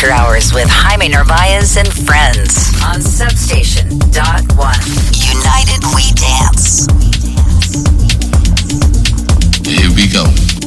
After Hours with Jaime Narvaez and friends on Substation Dot One. United We Dance. Here we go.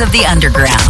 Of the underground.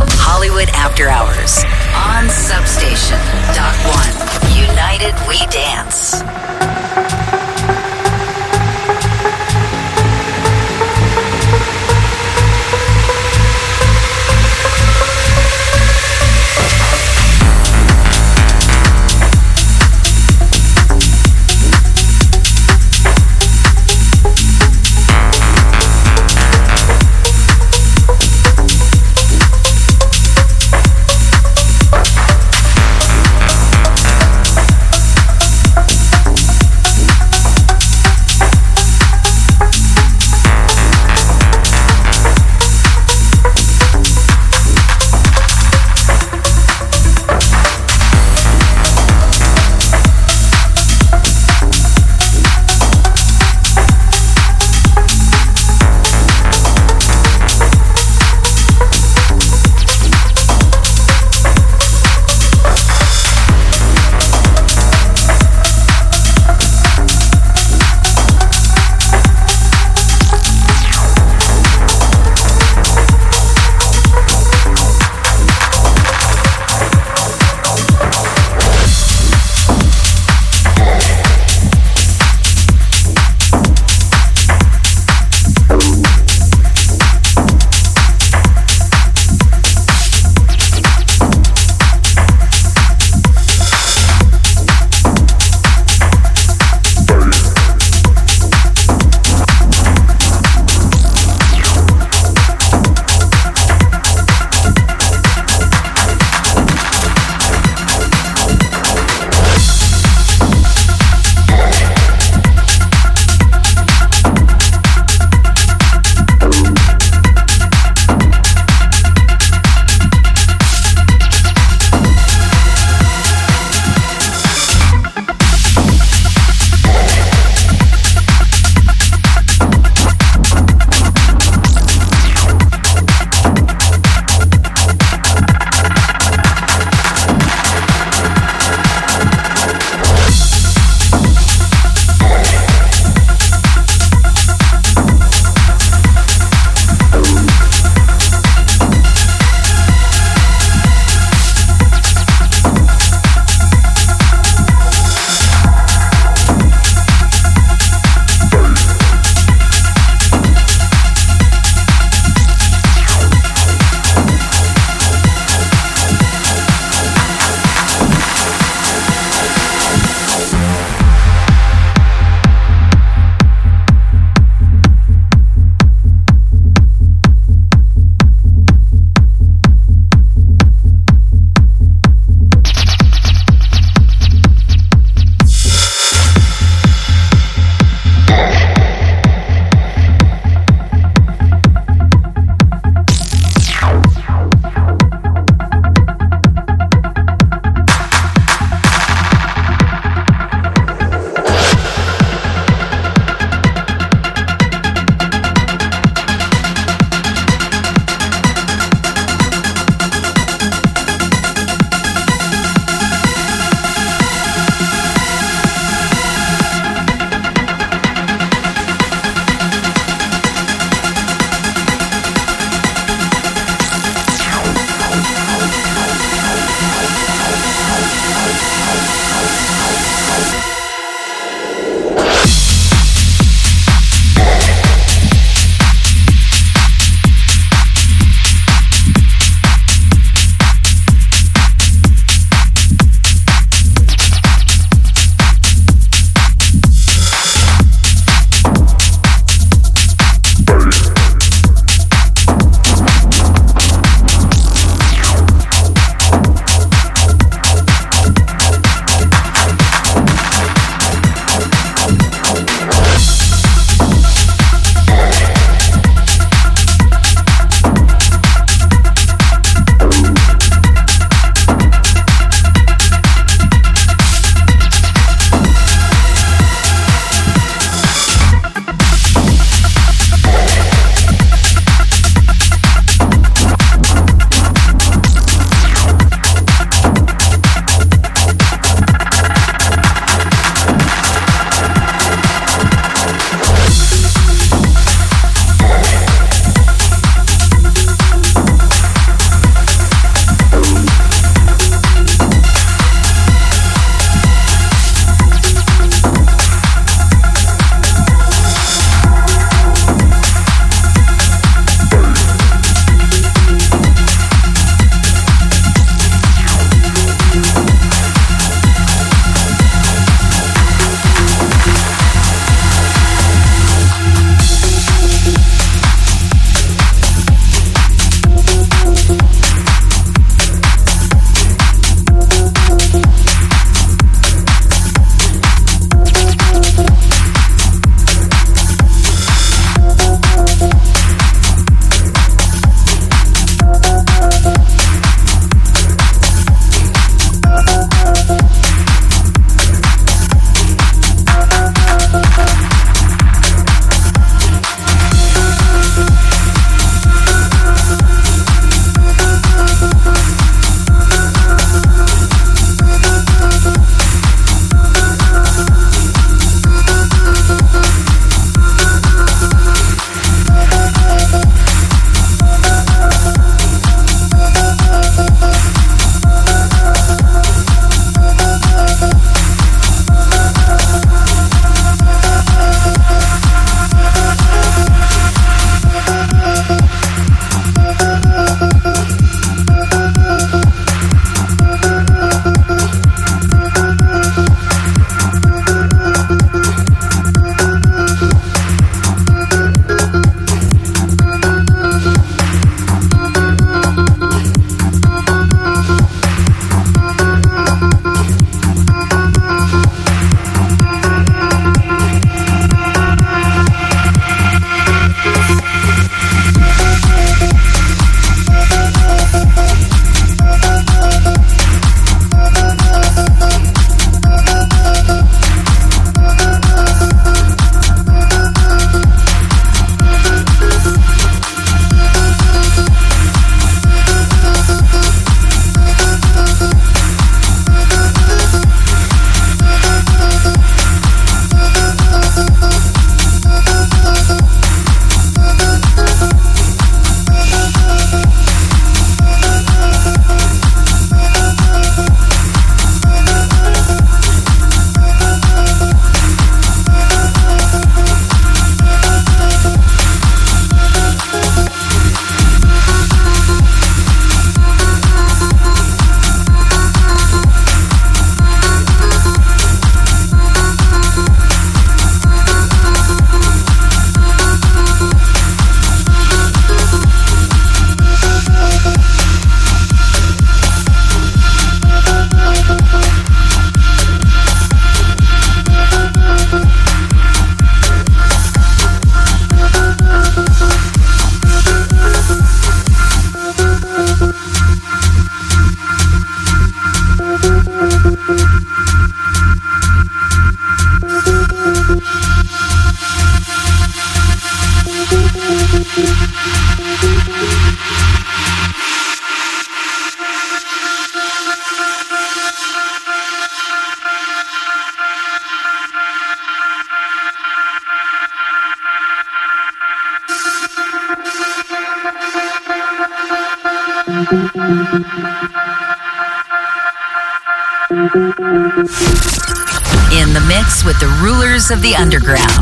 Rulers of the underground,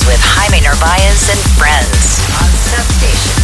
with Jaime Narvaez and friends on Substation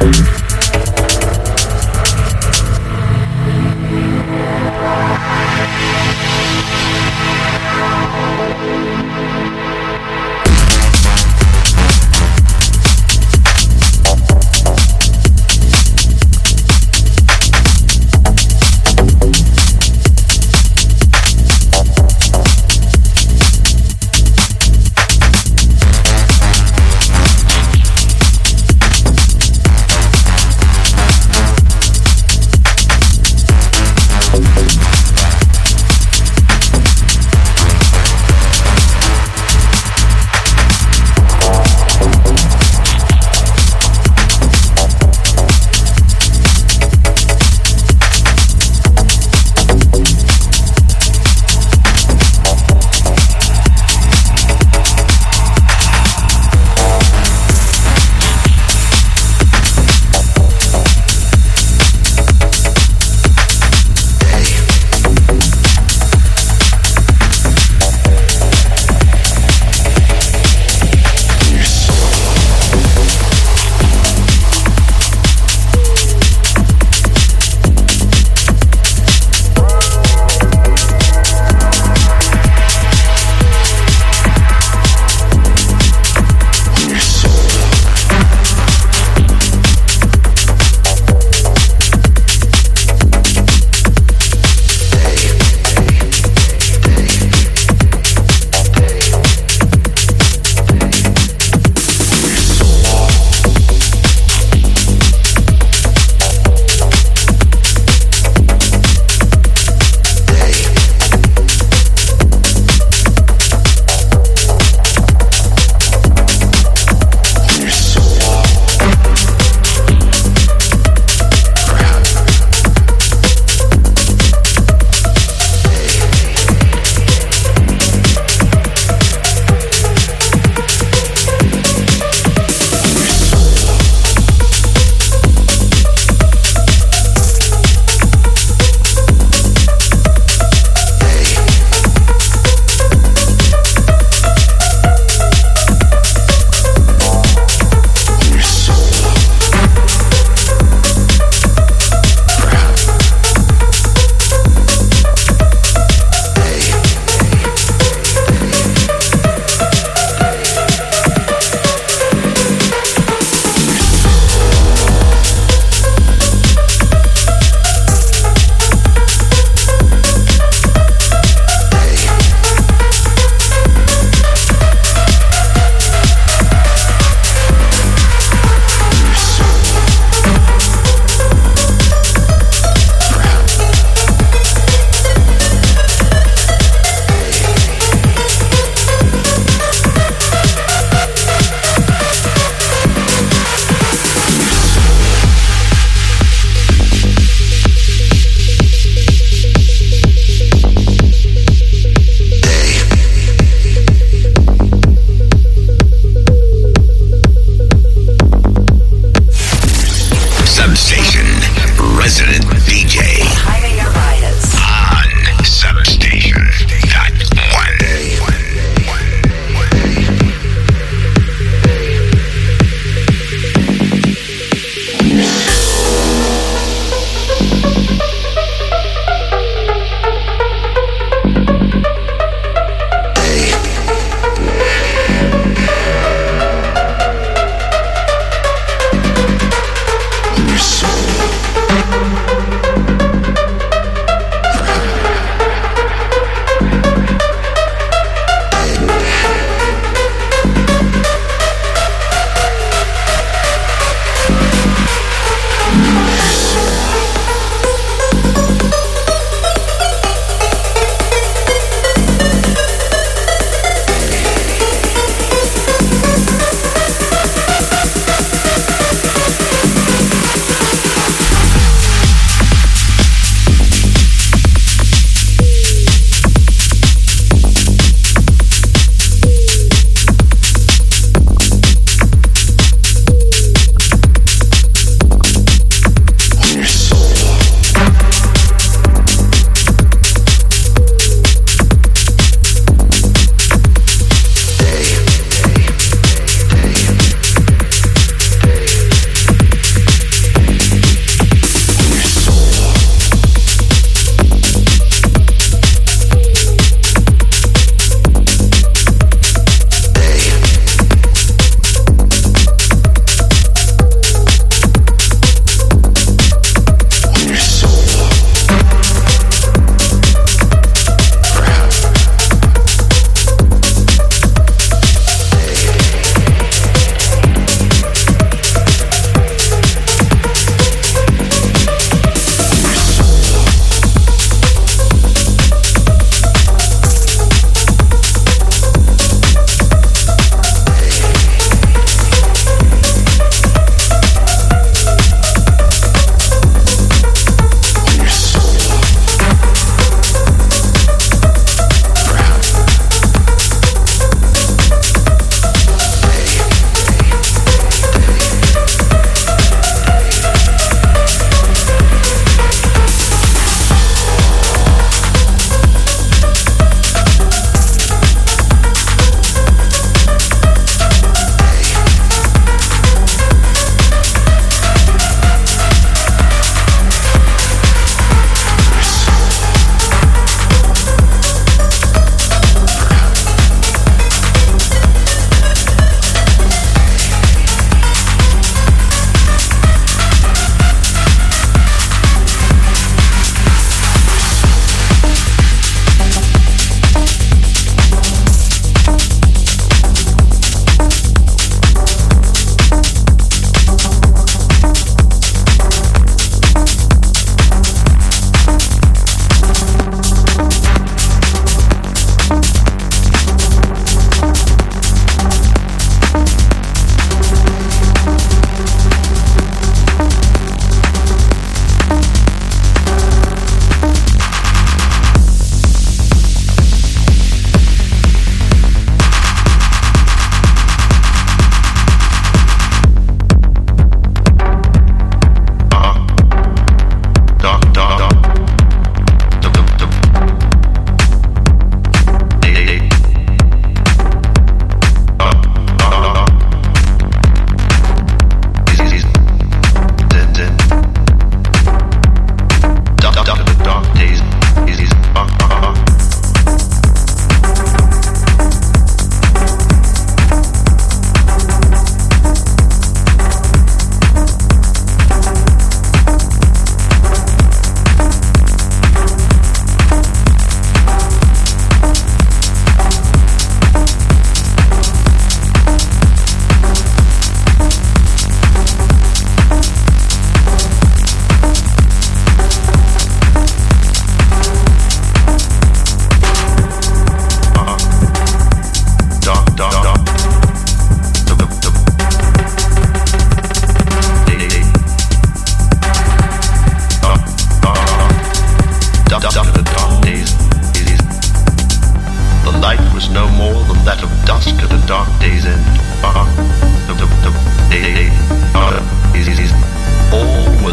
Thank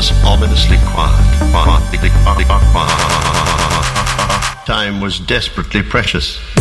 was ominously quiet. Time was desperately precious.